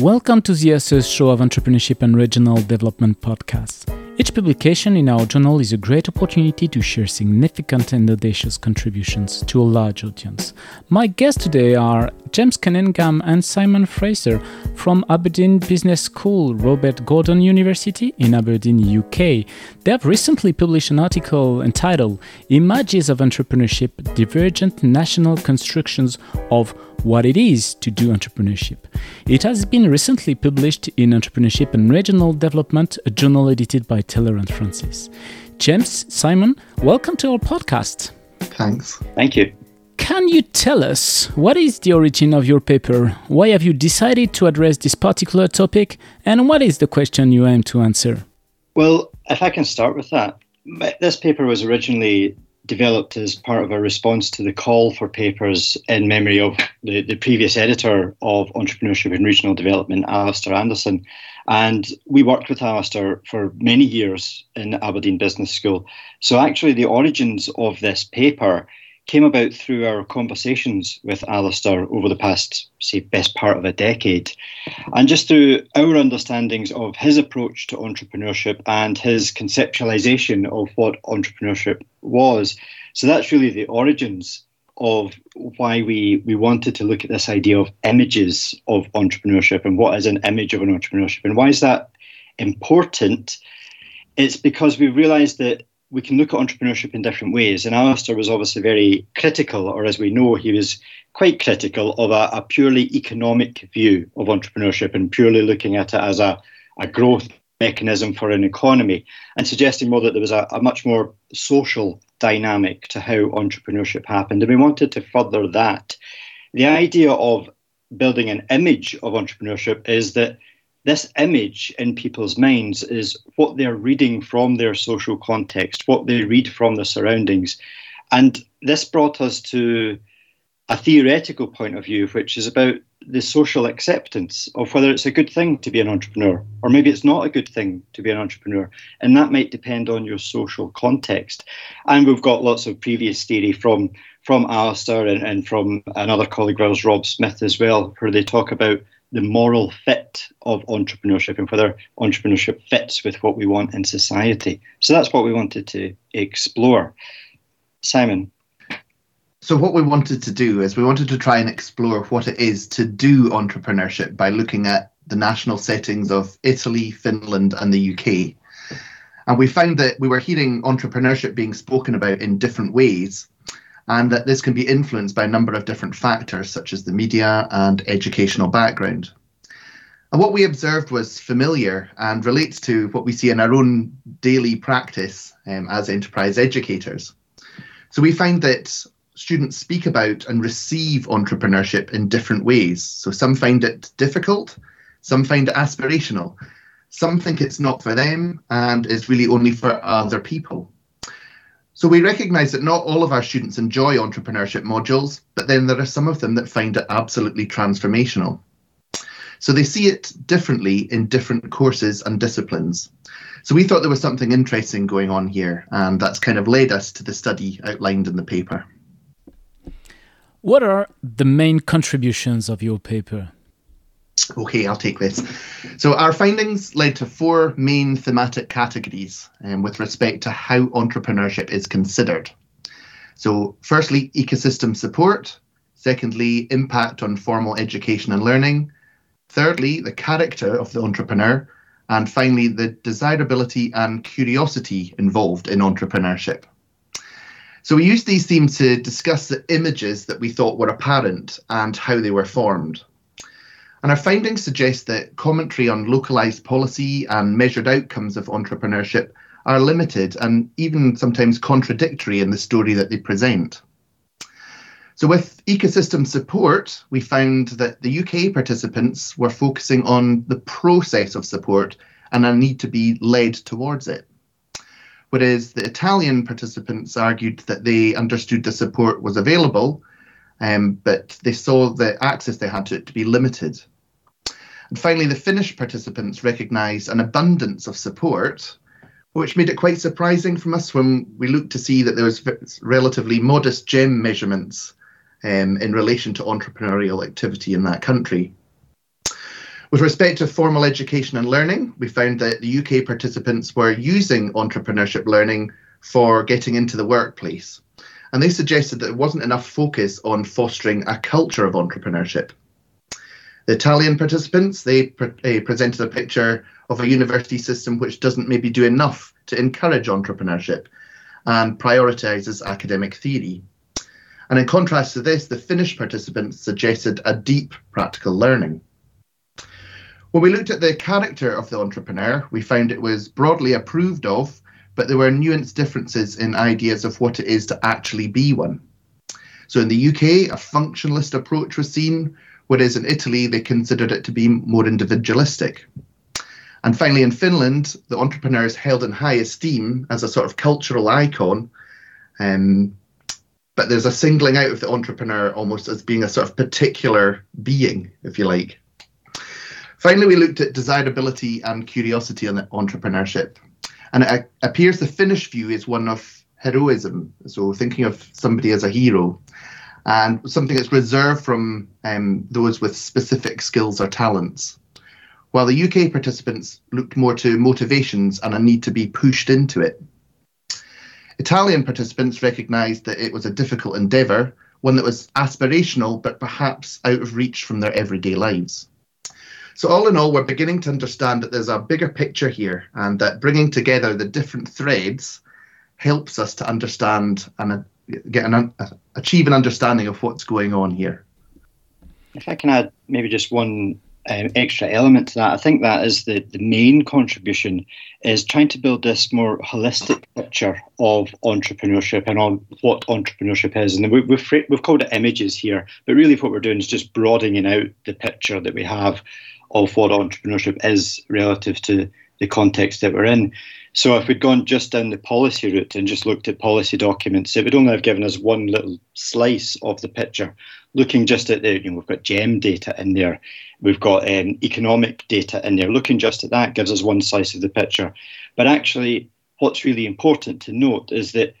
Welcome to the ASUS Show of Entrepreneurship and Regional Development podcast. Each publication in our journal is a great opportunity to share significant and audacious contributions to a large audience. My guests today are James Cunningham and Simon Fraser from Aberdeen Business School, Robert Gordon University in Aberdeen, UK. They have recently published an article entitled Images of Entrepreneurship Divergent National Constructions of what it is to do entrepreneurship. It has been recently published in Entrepreneurship and Regional Development, a journal edited by Taylor and Francis. James, Simon, welcome to our podcast. Thanks. Thank you. Can you tell us what is the origin of your paper? Why have you decided to address this particular topic? And what is the question you aim to answer? Well, if I can start with that, this paper was originally developed as part of a response to the call for papers in memory of the, the previous editor of Entrepreneurship and Regional Development, Alistair Anderson. And we worked with Alistair for many years in Aberdeen Business School. So, actually, the origins of this paper came about through our conversations with Alistair over the past, say, best part of a decade. And just through our understandings of his approach to entrepreneurship and his conceptualization of what entrepreneurship was. So that's really the origins of why we, we wanted to look at this idea of images of entrepreneurship and what is an image of an entrepreneurship. And why is that important? It's because we realized that we can look at entrepreneurship in different ways. And Alistair was obviously very critical, or as we know, he was quite critical of a, a purely economic view of entrepreneurship and purely looking at it as a, a growth mechanism for an economy and suggesting more that there was a, a much more social dynamic to how entrepreneurship happened. And we wanted to further that. The idea of building an image of entrepreneurship is that this image in people's minds is what they're reading from their social context, what they read from the surroundings. And this brought us to a theoretical point of view, which is about the social acceptance of whether it's a good thing to be an entrepreneur, or maybe it's not a good thing to be an entrepreneur. And that might depend on your social context. And we've got lots of previous theory from from Alistair and, and from another colleague of Rob Smith, as well, where they talk about the moral fit of entrepreneurship and whether entrepreneurship fits with what we want in society. So that's what we wanted to explore. Simon. So, what we wanted to do is we wanted to try and explore what it is to do entrepreneurship by looking at the national settings of Italy, Finland, and the UK. And we found that we were hearing entrepreneurship being spoken about in different ways and that this can be influenced by a number of different factors, such as the media and educational background. And what we observed was familiar and relates to what we see in our own daily practice um, as enterprise educators. So we find that students speak about and receive entrepreneurship in different ways. So some find it difficult, some find it aspirational, some think it's not for them and is really only for other people. So we recognise that not all of our students enjoy entrepreneurship modules, but then there are some of them that find it absolutely transformational. So they see it differently in different courses and disciplines. So we thought there was something interesting going on here, and that's kind of led us to the study outlined in the paper. What are the main contributions of your paper? Okay, I'll take this. So, our findings led to four main thematic categories um, with respect to how entrepreneurship is considered. So, firstly, ecosystem support. Secondly, impact on formal education and learning. Thirdly, the character of the entrepreneur. And finally, the desirability and curiosity involved in entrepreneurship. So, we used these themes to discuss the images that we thought were apparent and how they were formed. And our findings suggest that commentary on localized policy and measured outcomes of entrepreneurship are limited and even sometimes contradictory in the story that they present. So, with ecosystem support, we found that the UK participants were focusing on the process of support and a need to be led towards it. Whereas the Italian participants argued that they understood the support was available, um, but they saw the access they had to it to be limited. And finally, the Finnish participants recognised an abundance of support, which made it quite surprising from us when we looked to see that there was relatively modest GEM measurements um, in relation to entrepreneurial activity in that country. With respect to formal education and learning, we found that the UK participants were using entrepreneurship learning for getting into the workplace. And they suggested that there wasn't enough focus on fostering a culture of entrepreneurship. The Italian participants, they pre- presented a picture of a university system which doesn't maybe do enough to encourage entrepreneurship and prioritises academic theory. And in contrast to this, the Finnish participants suggested a deep practical learning. When we looked at the character of the entrepreneur, we found it was broadly approved of, but there were nuanced differences in ideas of what it is to actually be one. So in the UK, a functionalist approach was seen, whereas in Italy, they considered it to be more individualistic. And finally, in Finland, the entrepreneur is held in high esteem as a sort of cultural icon. Um, but there's a singling out of the entrepreneur almost as being a sort of particular being, if you like. Finally, we looked at desirability and curiosity in entrepreneurship. And it appears the Finnish view is one of heroism, so thinking of somebody as a hero, and something that's reserved from um, those with specific skills or talents. While the UK participants looked more to motivations and a need to be pushed into it. Italian participants recognised that it was a difficult endeavour, one that was aspirational but perhaps out of reach from their everyday lives. So, all in all, we're beginning to understand that there's a bigger picture here and that bringing together the different threads helps us to understand and get an uh, achieve an understanding of what's going on here. If I can add maybe just one um, extra element to that, I think that is the, the main contribution is trying to build this more holistic picture of entrepreneurship and on what entrepreneurship is. And we, we've, we've called it images here, but really what we're doing is just broadening out the picture that we have of what entrepreneurship is relative to the context that we're in. So if we'd gone just down the policy route and just looked at policy documents, it would only have given us one little slice of the picture. Looking just at the, you know, we've got GEM data in there, we've got um, economic data in there. Looking just at that gives us one slice of the picture. But actually, what's really important to note is that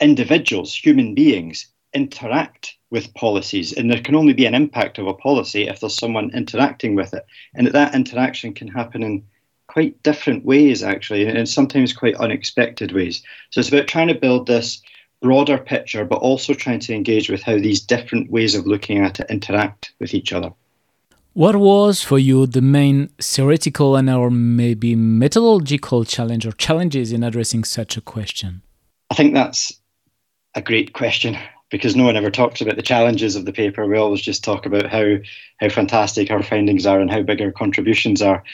individuals, human beings, interact with policies, and there can only be an impact of a policy if there's someone interacting with it, and that, that interaction can happen in quite different ways, actually, and sometimes quite unexpected ways. So it's about trying to build this broader picture, but also trying to engage with how these different ways of looking at it interact with each other. What was for you the main theoretical and or maybe methodological challenge or challenges in addressing such a question? I think that's a great question because no one ever talks about the challenges of the paper. We always just talk about how how fantastic our findings are and how big our contributions are.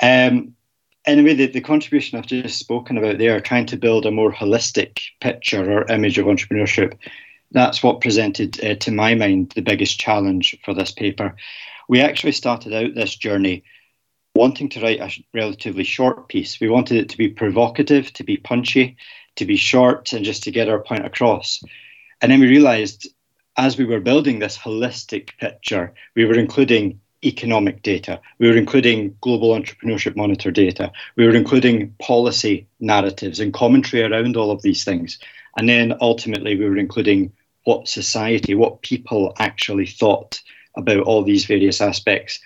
Um, anyway, the, the contribution I've just spoken about there, trying to build a more holistic picture or image of entrepreneurship, that's what presented, uh, to my mind, the biggest challenge for this paper. We actually started out this journey wanting to write a relatively short piece. We wanted it to be provocative, to be punchy, to be short, and just to get our point across. And then we realized as we were building this holistic picture, we were including economic data, we were including global entrepreneurship monitor data, we were including policy narratives and commentary around all of these things. And then ultimately, we were including what society, what people actually thought about all these various aspects.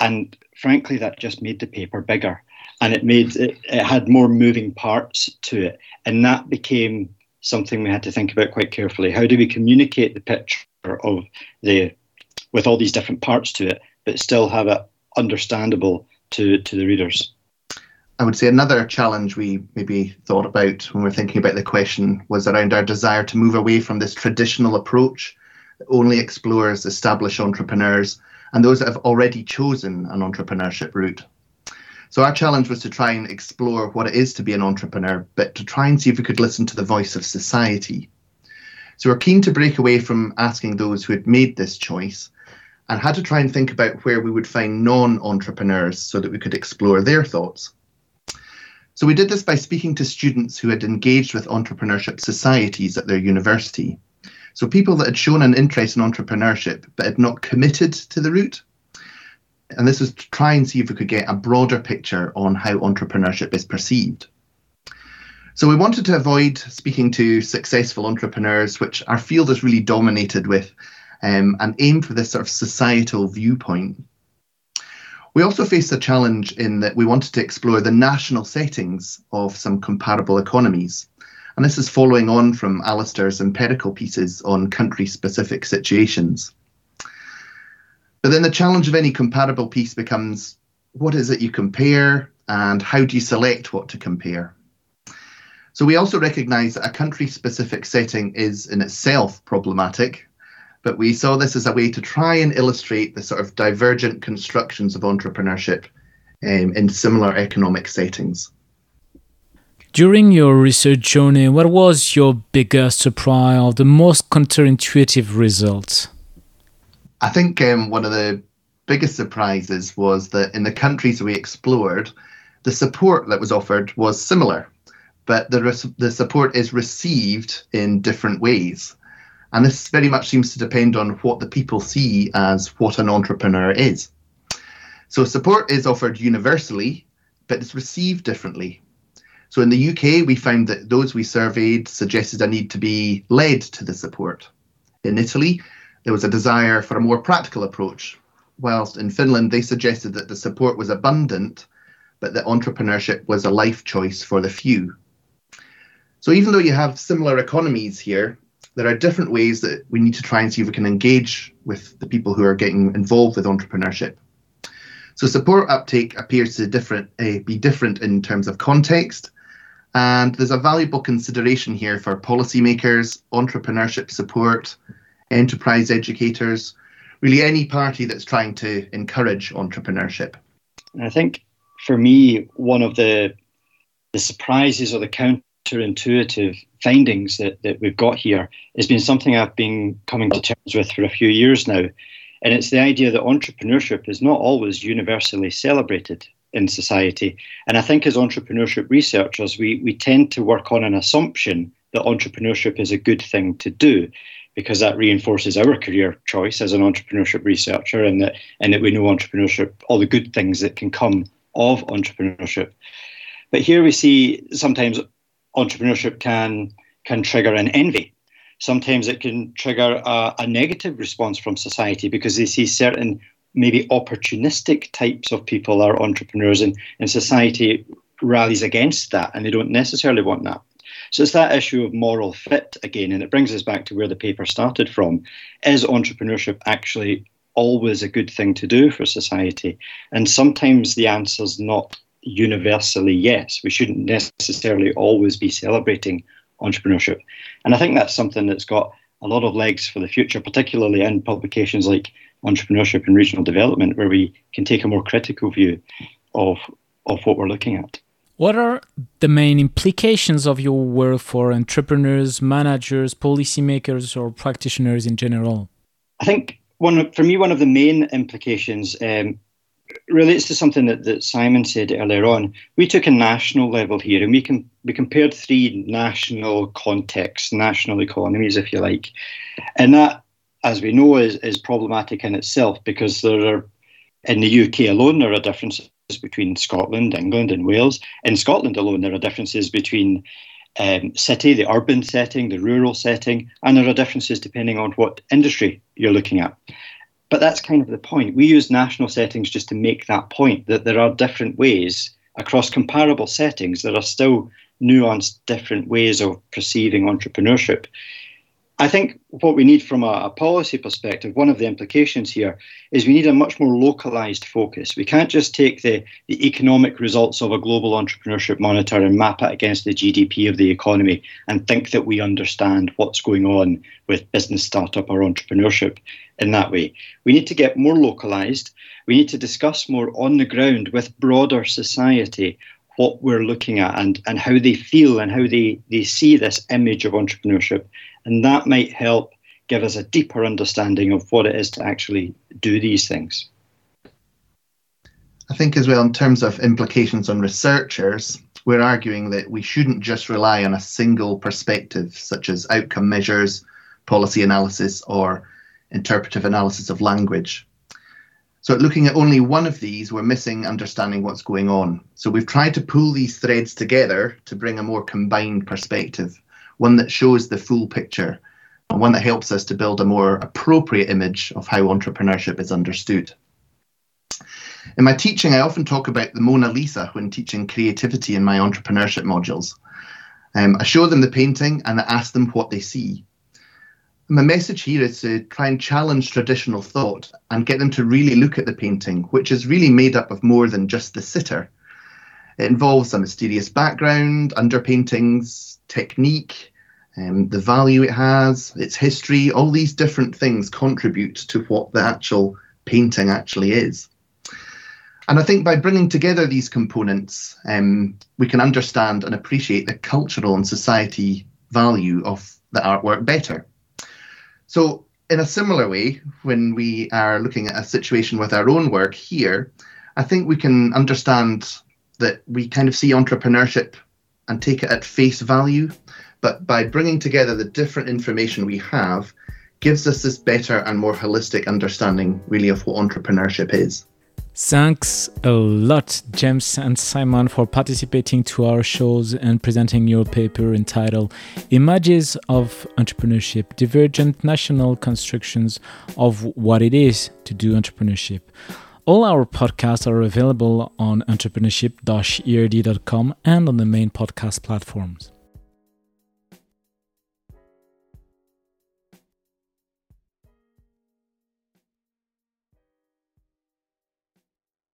And frankly, that just made the paper bigger and it made it, it had more moving parts to it. And that became something we had to think about quite carefully. How do we communicate the picture of the with all these different parts to it, but still have it understandable to, to the readers? I would say another challenge we maybe thought about when we are thinking about the question was around our desire to move away from this traditional approach that only explores established entrepreneurs and those that have already chosen an entrepreneurship route. So our challenge was to try and explore what it is to be an entrepreneur, but to try and see if we could listen to the voice of society. So we're keen to break away from asking those who had made this choice and had to try and think about where we would find non entrepreneurs so that we could explore their thoughts. So we did this by speaking to students who had engaged with entrepreneurship societies at their university. So people that had shown an interest in entrepreneurship but had not committed to the route and this was to try and see if we could get a broader picture on how entrepreneurship is perceived. So we wanted to avoid speaking to successful entrepreneurs, which our field is really dominated with, um, and aim for this sort of societal viewpoint. We also faced a challenge in that we wanted to explore the national settings of some comparable economies. And this is following on from Alistair's empirical pieces on country specific situations. But then the challenge of any comparable piece becomes what is it you compare and how do you select what to compare? So we also recognise that a country specific setting is in itself problematic, but we saw this as a way to try and illustrate the sort of divergent constructions of entrepreneurship um, in similar economic settings. During your research journey, what was your biggest surprise or the most counterintuitive result? I think um, one of the biggest surprises was that in the countries we explored, the support that was offered was similar, but the, res- the support is received in different ways. And this very much seems to depend on what the people see as what an entrepreneur is. So support is offered universally, but it's received differently. So in the UK, we found that those we surveyed suggested a need to be led to the support. In Italy, there was a desire for a more practical approach, whilst in Finland, they suggested that the support was abundant, but that entrepreneurship was a life choice for the few. So even though you have similar economies here, there are different ways that we need to try and see if we can engage with the people who are getting involved with entrepreneurship. So support uptake appears to different, uh, be different in terms of context, and there's a valuable consideration here for policymakers, entrepreneurship support, enterprise educators, really any party that's trying to encourage entrepreneurship. I think for me, one of the the surprises or the counterintuitive findings that, that we've got here has been something I've been coming to terms with for a few years now. And it's the idea that entrepreneurship is not always universally celebrated in society. And I think as entrepreneurship researchers, we, we tend to work on an assumption that entrepreneurship is a good thing to do because that reinforces our career choice as an entrepreneurship researcher and that and that we know entrepreneurship, all the good things that can come of entrepreneurship. But here we see sometimes entrepreneurship can can trigger an envy. Sometimes it can trigger a, a negative response from society because they see certain maybe opportunistic types of people are entrepreneurs and, and society rallies against that and they don't necessarily want that. So it's that issue of moral fit again, and it brings us back to where the paper started from. Is entrepreneurship actually always a good thing to do for society? And sometimes the answer is not universally yes. We shouldn't necessarily always be celebrating entrepreneurship. And I think that's something that's got a lot of legs for the future, particularly in publications like Entrepreneurship and Regional Development, where we can take a more critical view of, of what we're looking at. What are the main implications of your work for entrepreneurs, managers, policymakers, or practitioners in general? I think one for me one of the main implications um, relates to something that, that Simon said earlier on. We took a national level here, and we can we compared three national contexts, national economies, if you like, and that, as we know, is is problematic in itself because there are in the UK alone there are differences between Scotland, England, and Wales. In Scotland alone, there are differences between um, city, the urban setting, the rural setting, and there are differences depending on what industry you're looking at. But that's kind of the point. We use national settings just to make that point that there are different ways across comparable settings. There are still nuanced different ways of perceiving entrepreneurship. I think what we need from a, a, policy perspective, one of the implications here is we need a much more localized focus. We can't just take the, the economic results of a global entrepreneurship monitor and map it against the GDP of the economy and think that we understand what's going on with business startup or entrepreneurship in that way. We need to get more localized. We need to discuss more on the ground with broader society what we're looking at and, and how they feel and how they, they see this image of entrepreneurship and that might help give us a deeper understanding of what it is to actually do these things. I think, as well, in terms of implications on researchers, we're arguing that we shouldn't just rely on a single perspective, such as outcome measures, policy analysis, or interpretive analysis of language. So, looking at only one of these, we're missing understanding what's going on. So, we've tried to pull these threads together to bring a more combined perspective one that shows the full picture, and one that helps us to build a more appropriate image of how entrepreneurship is understood. In my teaching, I often talk about the Mona Lisa when teaching creativity in my entrepreneurship modules. Um, I show them the painting and I ask them what they see. My message here is to try and challenge traditional thought and get them to really look at the painting, which is really made up of more than just the sitter. It involves a mysterious background, underpaintings, technique, um, the value it has, its history, all these different things contribute to what the actual painting actually is. And I think by bringing together these components, um, we can understand and appreciate the cultural and society value of the artwork better. So, in a similar way, when we are looking at a situation with our own work here, I think we can understand that we kind of see entrepreneurship and take it at face value. But by bringing together the different information we have, gives us this better and more holistic understanding, really, of what entrepreneurship is. Thanks a lot, James and Simon, for participating to our shows and presenting your paper entitled Images of Entrepreneurship Divergent National Constructions of What It Is to Do Entrepreneurship. All our podcasts are available on entrepreneurship-erd.com and on the main podcast platforms.